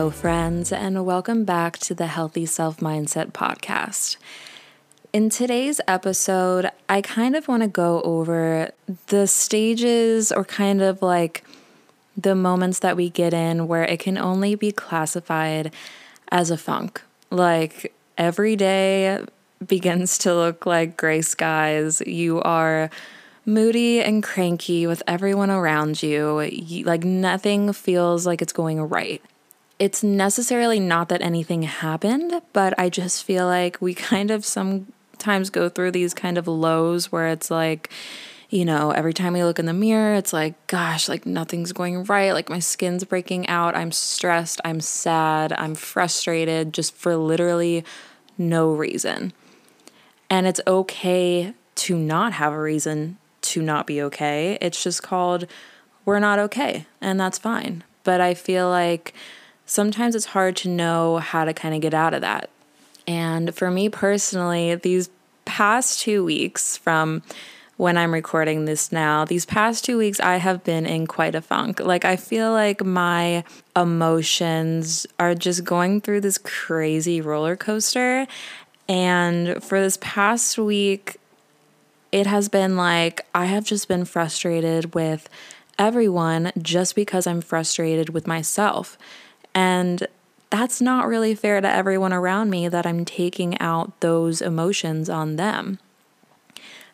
Hello, friends, and welcome back to the Healthy Self Mindset Podcast. In today's episode, I kind of want to go over the stages or kind of like the moments that we get in where it can only be classified as a funk. Like every day begins to look like gray skies. You are moody and cranky with everyone around you. you. Like nothing feels like it's going right. It's necessarily not that anything happened, but I just feel like we kind of sometimes go through these kind of lows where it's like, you know, every time we look in the mirror, it's like, gosh, like nothing's going right. Like my skin's breaking out. I'm stressed. I'm sad. I'm frustrated just for literally no reason. And it's okay to not have a reason to not be okay. It's just called we're not okay, and that's fine. But I feel like sometimes it's hard to know how to kind of get out of that. And for me personally, these past two weeks from when I'm recording this now, these past two weeks, I have been in quite a funk. Like, I feel like my emotions are just going through this crazy roller coaster. And for this past week, it has been like I have just been frustrated with everyone just because I'm frustrated with myself. And that's not really fair to everyone around me that I'm taking out those emotions on them.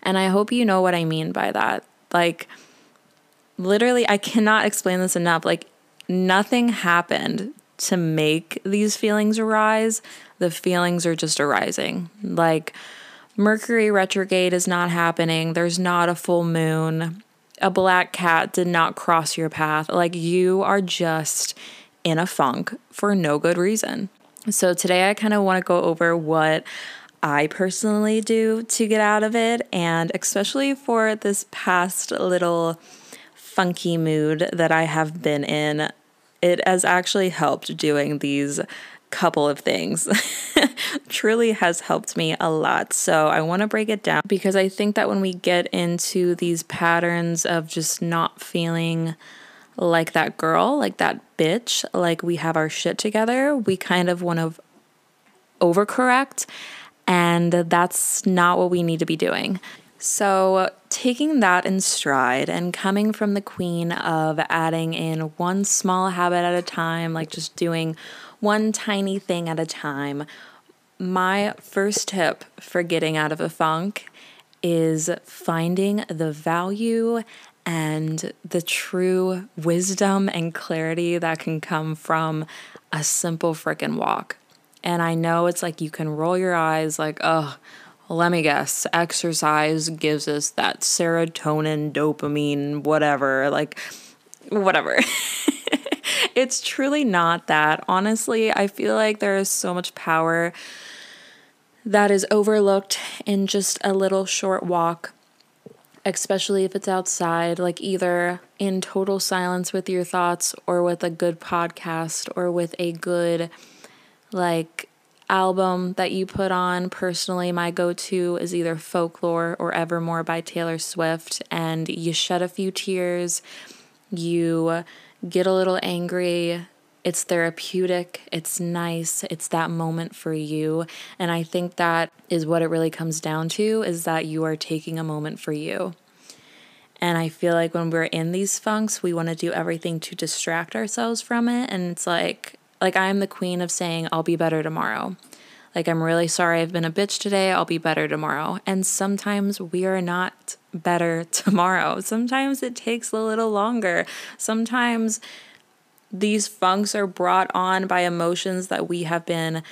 And I hope you know what I mean by that. Like, literally, I cannot explain this enough. Like, nothing happened to make these feelings arise. The feelings are just arising. Like, Mercury retrograde is not happening. There's not a full moon. A black cat did not cross your path. Like you are just in a funk for no good reason. So today I kind of want to go over what I personally do to get out of it, and especially for this past little funky mood that I have been in, it has actually helped doing these couple of things truly has helped me a lot. So I want to break it down because I think that when we get into these patterns of just not feeling like that girl, like that bitch, like we have our shit together, we kind of want to overcorrect. And that's not what we need to be doing. So, taking that in stride and coming from the queen of adding in one small habit at a time, like just doing one tiny thing at a time. My first tip for getting out of a funk is finding the value and the true wisdom and clarity that can come from a simple freaking walk. And I know it's like you can roll your eyes, like, oh, let me guess, exercise gives us that serotonin, dopamine, whatever, like, whatever. it's truly not that. Honestly, I feel like there is so much power that is overlooked in just a little short walk, especially if it's outside, like either in total silence with your thoughts or with a good podcast or with a good, like, album that you put on. Personally, my go to is either Folklore or Evermore by Taylor Swift, and you shed a few tears. You get a little angry. It's therapeutic, it's nice, it's that moment for you. And I think that is what it really comes down to is that you are taking a moment for you. And I feel like when we're in these funks, we want to do everything to distract ourselves from it. And it's like, like I'm the queen of saying, I'll be better tomorrow. Like, I'm really sorry I've been a bitch today. I'll be better tomorrow. And sometimes we are not better tomorrow. Sometimes it takes a little longer. Sometimes these funks are brought on by emotions that we have been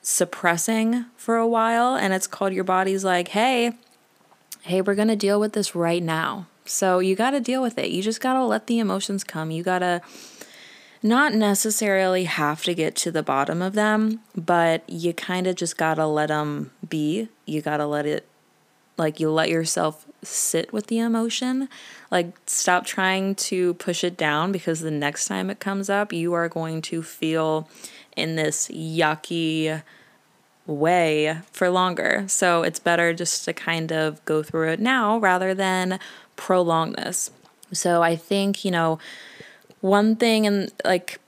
suppressing for a while. And it's called your body's like, hey, hey, we're going to deal with this right now. So you got to deal with it. You just got to let the emotions come. You got to not necessarily have to get to the bottom of them, but you kind of just got to let them be. You got to let it, like, you let yourself sit with the emotion. Like, stop trying to push it down because the next time it comes up, you are going to feel in this yucky way for longer. So, it's better just to kind of go through it now rather than prolong this. So, I think, you know, one thing and like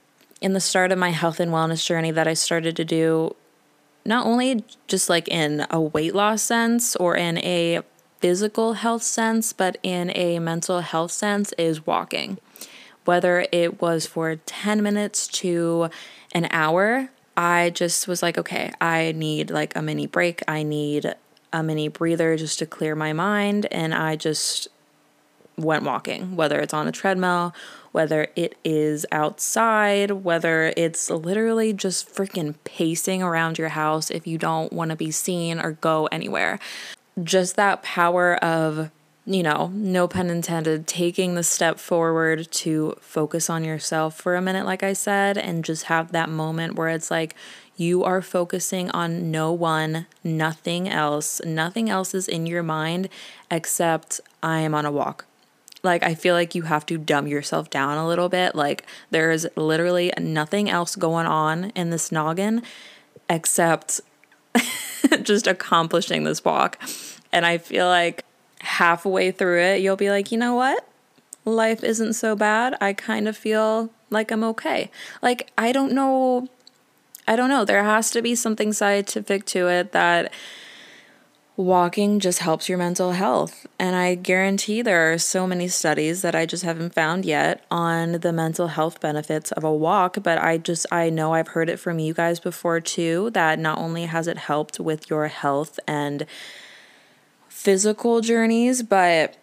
in the start of my health and wellness journey that I started to do, not only just like in a weight loss sense or in a physical health sense, but in a mental health sense, is walking. Whether it was for 10 minutes to an hour, I just was like, okay, I need like a mini break. I need a mini breather just to clear my mind. And I just went walking, whether it's on a treadmill, whether it is outside, whether it's literally just freaking pacing around your house if you don't want to be seen or go anywhere. Just that power of, you know, no pun intended, taking the step forward to focus on yourself for a minute, like I said, and just have that moment where it's like, you are focusing on no one, nothing else. Nothing else is in your mind except I am on a walk. Like, I feel like you have to dumb yourself down a little bit. Like, there's literally nothing else going on in this noggin except just accomplishing this walk. And I feel like halfway through it, you'll be like, you know what? Life isn't so bad. I kind of feel like I'm okay. Like, I don't know. I don't know. There has to be something scientific to it that walking just helps your mental health. And I guarantee there are so many studies that I just haven't found yet on the mental health benefits of a walk. But I just, I know I've heard it from you guys before too that not only has it helped with your health and physical journeys, but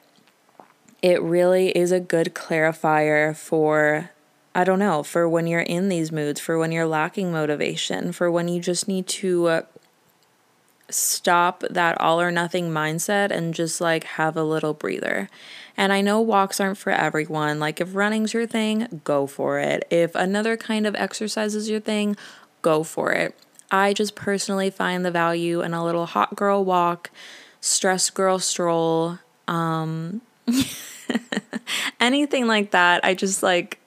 it really is a good clarifier for I don't know, for when you're in these moods, for when you're lacking motivation, for when you just need to stop that all or nothing mindset and just like have a little breather. And I know walks aren't for everyone. Like if running's your thing, go for it. If another kind of exercise is your thing, go for it. I just personally find the value in a little hot girl walk, stress girl stroll, um anything like that. I just like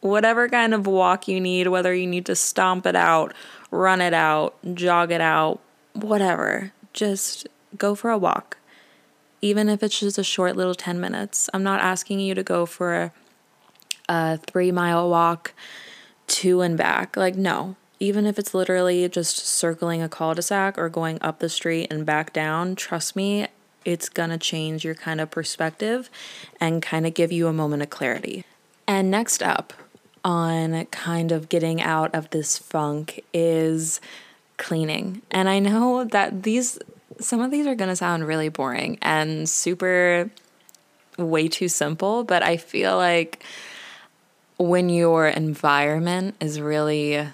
whatever kind of walk you need, whether you need to stomp it out, run it out, jog it out, whatever, just go for a walk. Even if it's just a short little 10 minutes. I'm not asking you to go for a, a three mile walk to and back. Like, no. Even if it's literally just circling a cul de sac or going up the street and back down, trust me, it's gonna change your kind of perspective and kind of give you a moment of clarity. And next up on kind of getting out of this funk is cleaning. And I know that these, some of these are to sound really boring and super way too simple, but I feel like when your environment is really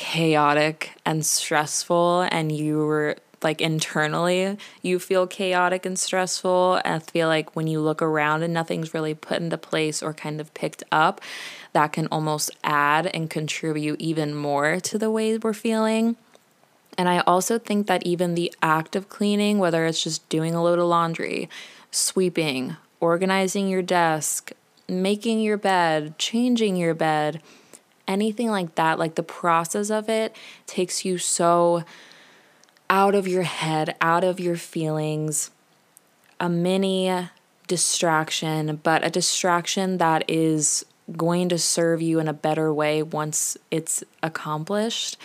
chaotic and stressful and you're like internally you feel chaotic and stressful. And I feel like when you look around and nothing's really put into place or kind of picked up that can almost add and contribute even more to the way we're feeling. And I also think that even the act of cleaning, whether it's just doing a load of laundry, sweeping, organizing your desk, making your bed, changing your bed, anything like that, like the process of it takes you so out of your head, out of your feelings, a mini distraction, but a distraction that is going to serve you in a better way once it's accomplished.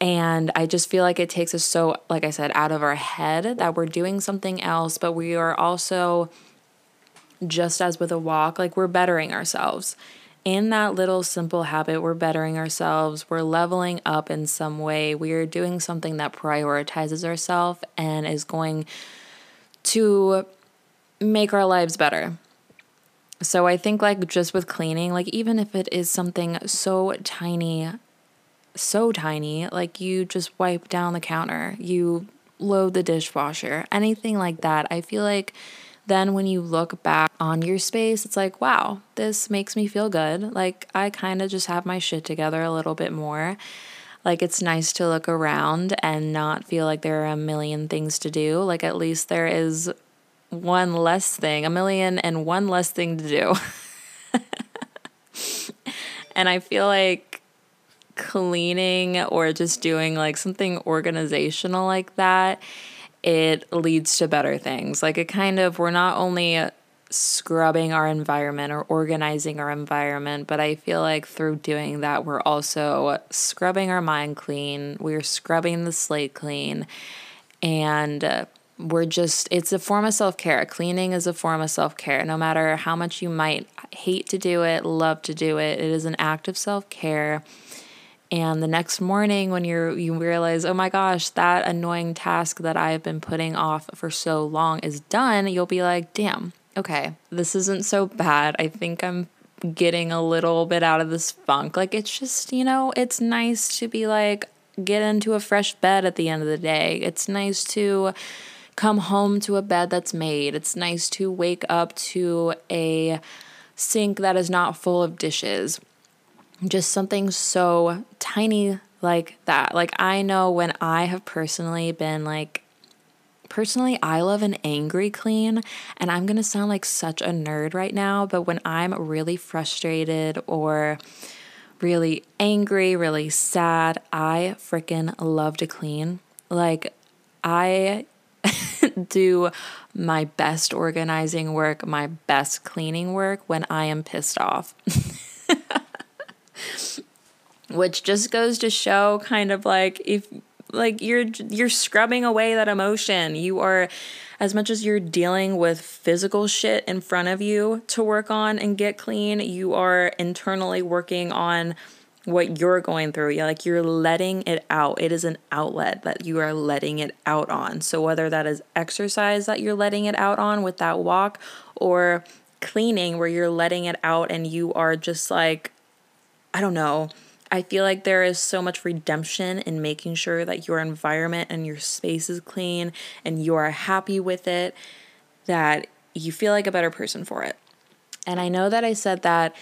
And I just feel like it takes us so, like I said, out of our head that we're doing something else, but we are also, just as with a walk, like we're bettering ourselves. In that little simple habit, we're bettering ourselves, we're leveling up in some way, we are doing something that prioritizes ourselves and is going to make our lives better. So I think, like, just with cleaning, like, even if it is something so tiny so tiny, like you just wipe down the counter, you load the dishwasher, anything like that. I feel like then when you look back on your space, it's like, wow, this makes me feel good. Like I kind of just have my shit together a little bit more. Like it's nice to look around and not feel like there are a million things to do. Like at least there is one less thing, a million and one less thing to do. and I feel like cleaning or just doing like something organizational like that, it leads to better things. Like it kind of, we're not only scrubbing our environment or organizing our environment, but I feel like through doing that, we're also scrubbing our mind clean, we're scrubbing the slate clean, and uh, we're just, it's a form of self care. Cleaning is a form of self care. No matter how much you might hate to do it, love to do it, it is an act of self care. And the next morning when you're you realize, "Oh my gosh, that annoying task that I have been putting off for so long is done." You'll be like, "Damn, okay, this isn't so bad. I think I'm getting a little bit out of this funk. Like, it's just, you know, it's nice to be like, get into a fresh bed at the end of the day. It's nice to come home to a bed that's made. It's nice to wake up to a sink that is not full of dishes. Just something so tiny like that. Like, I know when I have personally been like Personally, I love an angry clean, and I'm gonna sound like such a nerd right now, but when I'm really frustrated or really angry, really sad, I freaking love to clean. Like, I do my best organizing work, my best cleaning work when I am pissed off. Which just goes to show kind of like if like you're you're scrubbing away that emotion. You are as much as you're dealing with physical shit in front of you to work on and get clean, you are internally working on what you're going through. Yeah, like you're letting it out. It is an outlet that you are letting it out on. So whether that is exercise that you're letting it out on with that walk or cleaning where you're letting it out and you are just like I don't know, I feel like there is so much redemption in making sure that your environment and your space is clean and you are happy with it that you feel like a better person for it. And I know that I said that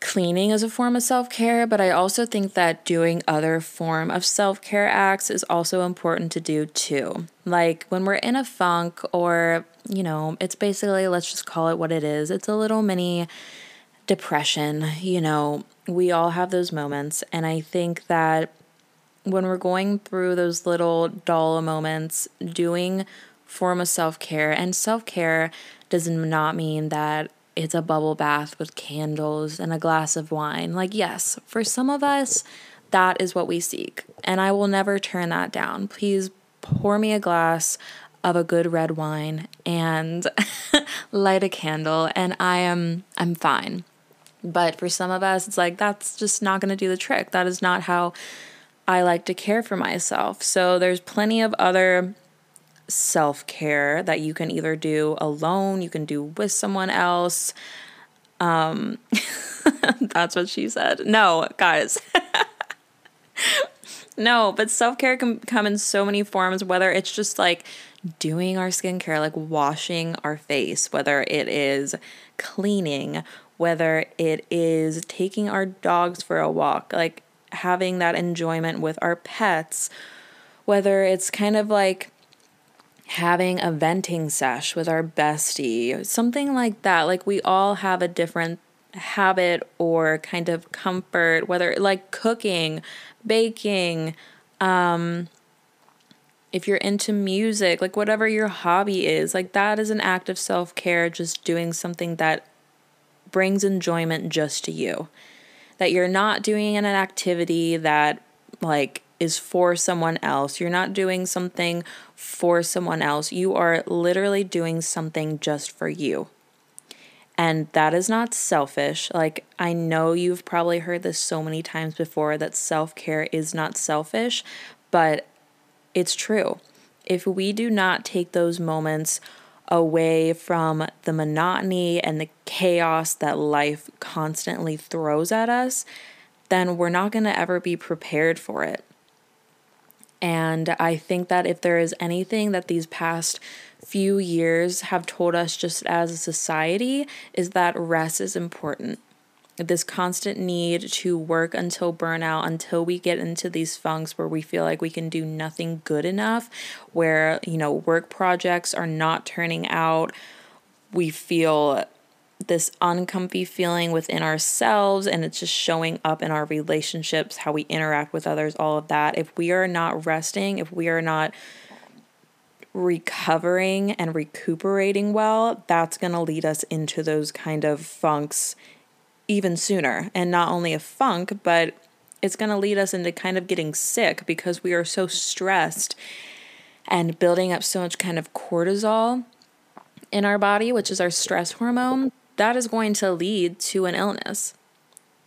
cleaning is a form of self-care, but I also think that doing other form of self-care acts is also important to do too. Like when we're in a funk or, you know, it's basically let's just call it what it is. It's a little mini depression, you know, we all have those moments. And I think that when we're going through those little dull moments, doing form of self care, and self care does not mean that it's a bubble bath with candles and a glass of wine. Like, yes, for some of us, that is what we seek. And I will never turn that down. Please pour me a glass of a good red wine and light a candle and I am I'm fine. But for some of us, it's like that's just not going to do the trick. That is not how I like to care for myself. So there's plenty of other self care that you can either do alone, you can do with someone else. Um, that's what she said. No, guys. no, but self care can come in so many forms, whether it's just like doing our skincare, like washing our face, whether it is cleaning, whether it is taking our dogs for a walk, like having that enjoyment with our pets, whether it's kind of like having a venting sesh with our bestie, something like that. Like we all have a different habit or kind of comfort, whether like cooking, baking, um, if you're into music, like whatever your hobby is, like that is an act of self care, just doing something that brings enjoyment just to you. That you're not doing an activity that, like, is for someone else. You're not doing something for someone else. You are literally doing something just for you. And that is not selfish. Like, I know you've probably heard this so many times before that self care is not selfish, but it's true. If we do not take those moments away from the monotony and the chaos that life constantly throws at us, then we're not going to ever be prepared for it. And I think that if there is anything that these past few years have told us just as a society, is that rest is important this constant need to work until burnout until we get into these funks where we feel like we can do nothing good enough where you know work projects are not turning out we feel this uncomfy feeling within ourselves and it's just showing up in our relationships how we interact with others all of that. If we are not resting if we are not recovering and recuperating well, that's going to lead us into those kind of funks even sooner. And not only a funk, but it's going to lead us into kind of getting sick because we are so stressed and building up so much kind of cortisol in our body, which is our stress hormone. That is going to lead to an illness.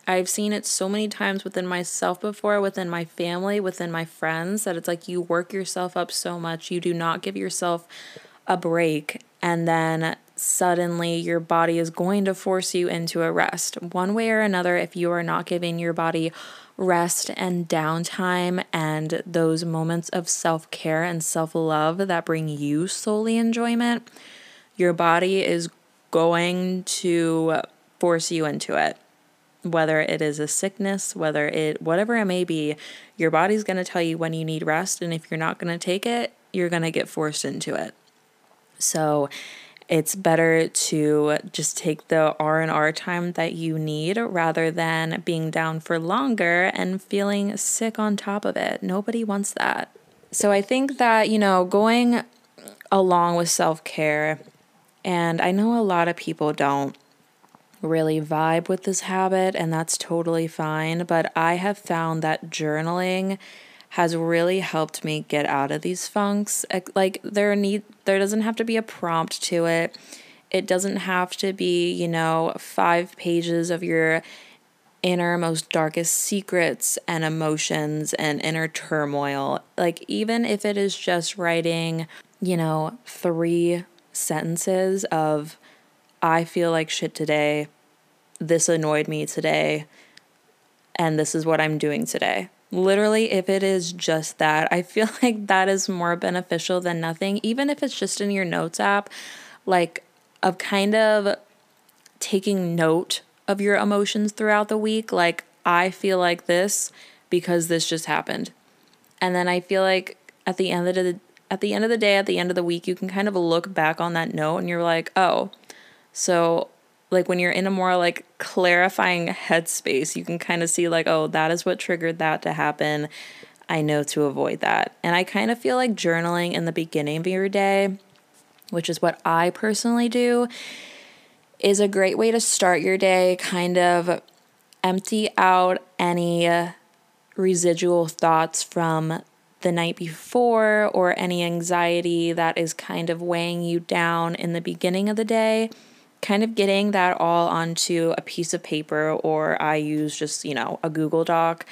I've seen it so many times within myself before, within my family, within my friends, that it's like you work yourself up so much, you do not give yourself a break, and then suddenly your body is going to force you into a rest. One way or another, if you are not giving your body rest and downtime and those moments of self care and self love that bring you solely enjoyment, your body is going to force you into it whether it is a sickness, whether it, whatever it may be, your body's going to tell you when you need rest. And if you're not going to take it, you're going to get forced into it. So it's better to just take the R&R time that you need rather than being down for longer and feeling sick on top of it. Nobody wants that. So I think that, you know, going along with self-care and I know a lot of people don't really vibe with this habit, and that's totally fine. But I have found that journaling has really helped me get out of these funks. Like there need there doesn't have to be a prompt to it. It doesn't have to be, you know, 5 pages of your inner most darkest secrets and emotions and inner turmoil. Like even if it is just writing, you know, 3 sentences of I feel like shit today. This annoyed me today. And this is what I'm doing today. Literally, if it is just that, I feel like that is more beneficial than nothing, even if it's just in your notes app, like of kind of taking note of your emotions throughout the week. Like, I feel like this because this just happened. And then I feel like at the end of the at the end of the day, at the end of the week, you can kind of look back on that note and you're like, oh, so like when you're in a more like clarifying headspace, you can kind of see like, oh, that is what triggered that to happen. I know to avoid that. And I kind of feel like journaling in the beginning of your day, which is what I personally do, is a great way to start your day, kind of empty out any residual thoughts from the night before or any anxiety that is kind of weighing you down in the beginning of the day kind of getting that all onto a piece of paper or I use just, you know, a Google Doc.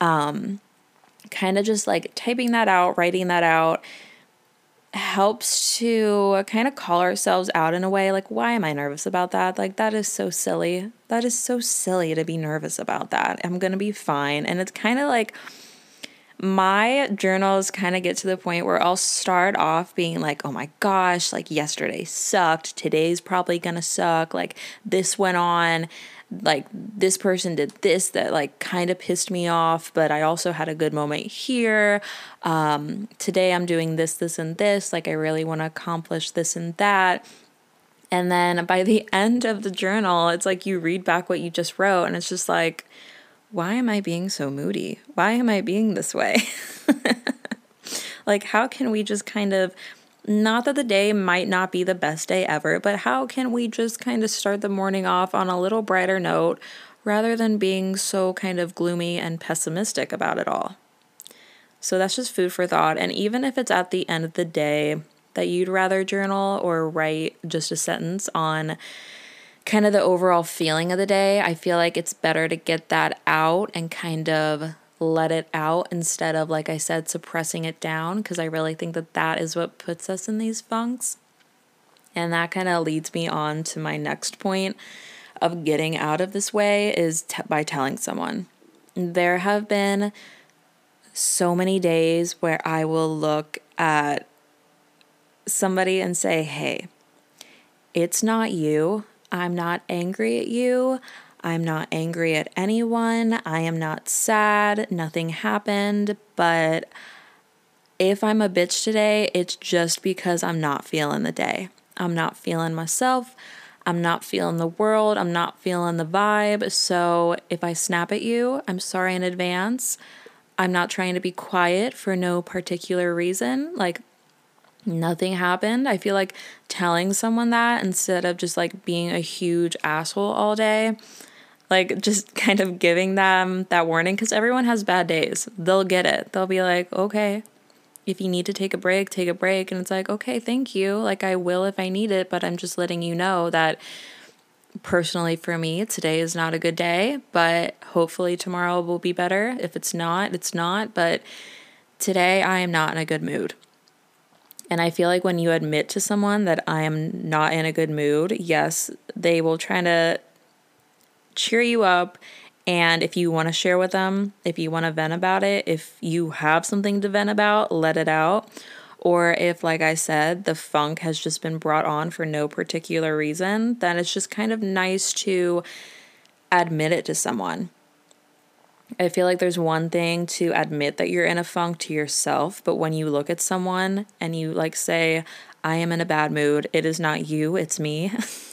Um, kind of just like typing that out, writing that out helps to kind of call ourselves out in a way like why am i nervous about that? Like that is so silly. That is so silly to be nervous about that. I'm gonna be fine. And it's kind of like my journals kind of get to the point where I'll start off being like, oh my gosh, like yesterday sucked. Today's probably gonna suck. Like this went on. Like this person did this that like kind of pissed me off, but I also had a good moment here. Um, today I'm doing this, this, and this. Like I really want to accomplish this and that. And then by the end of the journal, it's like you read back what you just wrote, and it's just like, why am I being so moody? Why am I being this way? like, how can we just kind of, not that the day might not be the best day ever, but how can we just kind of start the morning off on a little brighter note rather than being so kind of gloomy and pessimistic about it all? So that's just food for thought. And even if it's at the end of the day that you'd rather journal or write just a sentence on, kind of the overall feeling of the day, I feel like it's better to get that out and kind of let it out instead of, like I said, suppressing it down because I really think that that is what puts us in these funks. And that kind of leads me on to my next point of getting out of this way is t- by telling someone. There have been so many days where I will look at somebody and say, hey, it's not you. I'm not angry at you. I'm not angry at anyone. I am not sad. Nothing happened. But if I'm a bitch today, it's just because I'm not feeling the day. I'm not feeling myself. I'm not feeling the world. I'm not feeling the vibe. So if I snap at you, I'm sorry in advance. I'm not trying to be quiet for no particular reason. Like, nothing happened. I feel like telling someone that instead of just like being a huge asshole all day, like just kind of giving them that warning because everyone has bad days. They'll get it. They'll be like, okay, if you need to take a break, take a break. And it's like, okay, thank you. Like, I will if I need it, but I'm just letting you know that personally for me, today is not a good day, but hopefully tomorrow will be better. If it's not, it's not. But today I am not in a good mood. And I feel like when you admit to someone that I am not in a good mood, yes, they will try to cheer you up. And if you want to share with them, if you want to vent about it, if you have something to vent about, let it out. Or if, like I said, the funk has just been brought on for no particular reason, then it's just kind of nice to admit it to someone. I feel like there's one thing to admit that you're in a funk to yourself, but when you look at someone and you like say, I am in a bad mood, it is not you, it's me.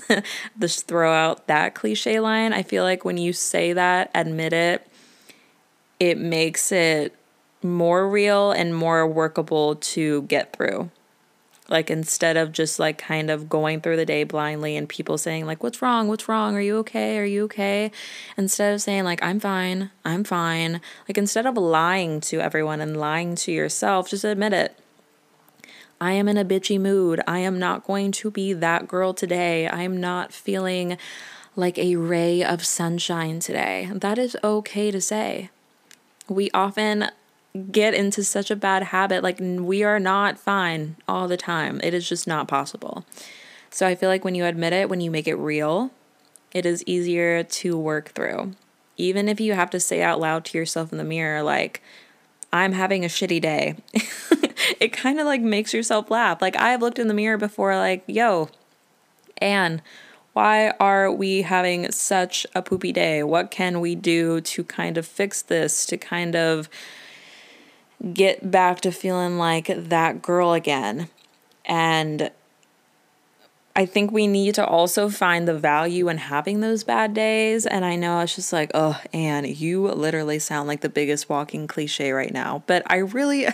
Just throw out that cliche line. I feel like when you say that, admit it, it makes it more real and more workable to get through. Like instead of just like kind of going through the day blindly and people saying like what's wrong? What's wrong? Are you okay? Are you okay? Instead of saying like I'm fine. I'm fine. Like instead of lying to everyone and lying to yourself, just admit it. I am in a bitchy mood. I am not going to be that girl today. I am not feeling like a ray of sunshine today. That is okay to say. We often get into such a bad habit. Like, we are not fine all the time. It is just not possible. So, I feel like when you admit it, when you make it real, it is easier to work through. Even if you have to say out loud to yourself in the mirror, like, I'm having a shitty day. it kind of like makes yourself laugh. Like, I've looked in the mirror before, like, yo, Ann, why are we having such a poopy day? What can we do to kind of fix this, to kind of get back to feeling like that girl again. And I think we need to also find the value in having those bad days. And I know it's just like, oh, Ann, you literally sound like the biggest walking cliche right now. But I really,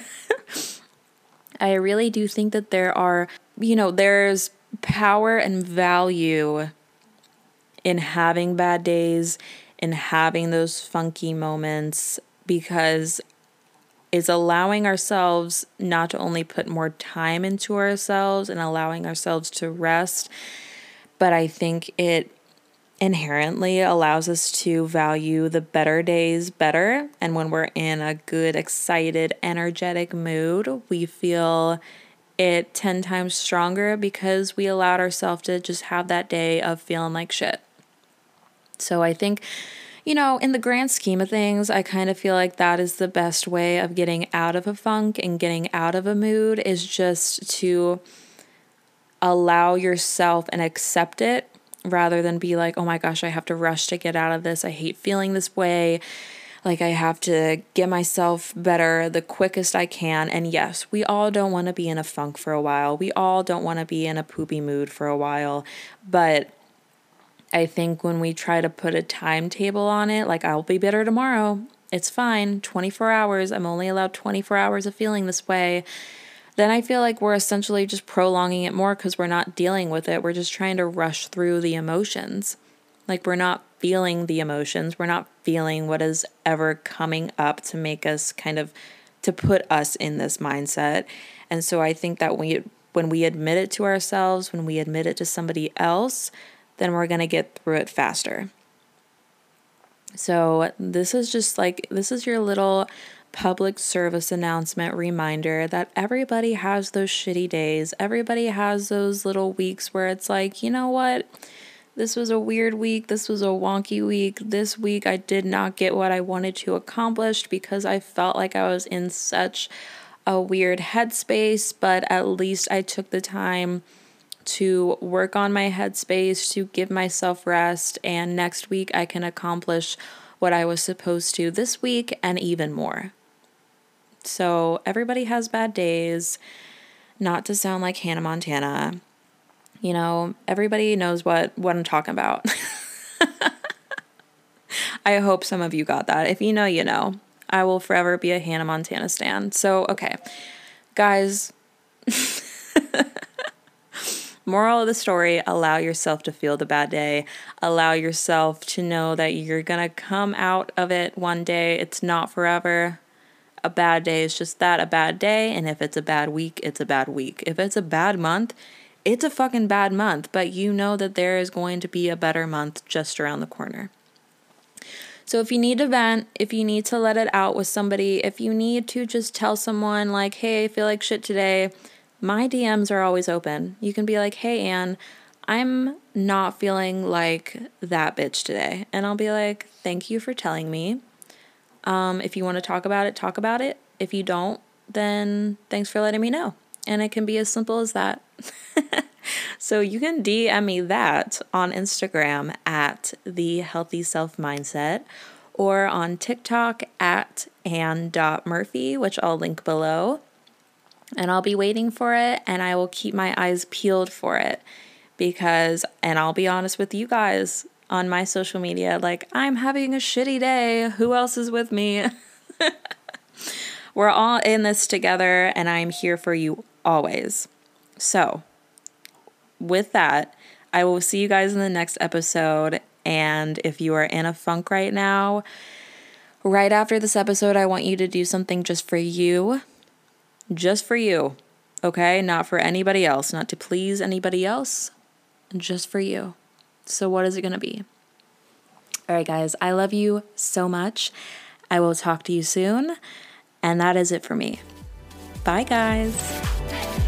I really do think that there are, you know, there's power and value in having bad days, in having those funky moments, because is allowing ourselves not to only put more time into ourselves and allowing ourselves to rest, but I think it inherently allows us to value the better days better. And when we're in a good, excited, energetic mood, we feel it 10 times stronger because we allowed ourselves to just have that day of feeling like shit. So I think you know, in the grand scheme of things, I kind of feel like that is the best way of getting out of a funk and getting out of a mood is just to allow yourself and accept it rather than be like, oh my gosh, I have to rush to get out of this. I hate feeling this way. Like, I have to get myself better the quickest I can. And yes, we all don't want to be in a funk for a while. We all don't want to be in a poopy mood for a while. But I think when we try to put a timetable on it, like I'll be better tomorrow, it's fine, 24 hours, I'm only allowed 24 hours of feeling this way, then I feel like we're essentially just prolonging it more because we're not dealing with it. We're just trying to rush through the emotions. Like we're not feeling the emotions, we're not feeling what is ever coming up to make us kind of to put us in this mindset. And so I think that we when we admit it to ourselves, when we admit it to somebody else, then we're going to get through it faster. So, this is just like, this is your little public service announcement reminder that everybody has those shitty days. Everybody has those little weeks where it's like, you know what? This was a weird week. This was a wonky week. This week I did not get what I wanted to accomplish because I felt like I was in such a weird headspace, but at least I took the time to work on my headspace, to give myself rest, and next week I can accomplish what I was supposed to this week and even more. So, everybody has bad days, not to sound like Hannah Montana. You know, everybody knows what, what I'm talking about. I hope some of you got that. If you know, you know. I will forever be a Hannah Montana stan. So, okay. Guys, Moral of the story allow yourself to feel the bad day. Allow yourself to know that you're going to come out of it one day. It's not forever. A bad day is just that a bad day. And if it's a bad week, it's a bad week. If it's a bad month, it's a fucking bad month. But you know that there is going to be a better month just around the corner. So if you need to vent, if you need to let it out with somebody, if you need to just tell someone, like, hey, I feel like shit today my DMs are always open. You can be like, hey, Ann, I'm not feeling like that bitch today. And I'll be like, thank you for telling me. Um, if you want to talk about it, talk about it. If you don't, then thanks for letting me know. And it can be as simple as that. so you can DM me that on Instagram at the healthy self mindset or on TikTok at ann.murphy, which I'll link below and I'll be waiting for it and I will keep my eyes peeled for it because, and I'll be honest with you guys on my social media, like, I'm having a shitty day. Who else is with me? We're all in this together and I'm here for you always. So, with that, I will see you guys in the next episode. And if you are in a funk right now, right after this episode, I want you to do something just for you just for you, okay? Not for anybody else, not to please anybody else, just for you. So, what is it going to be? All right, guys, I love you so much. I will talk to you soon. And that is it for me. Bye, guys.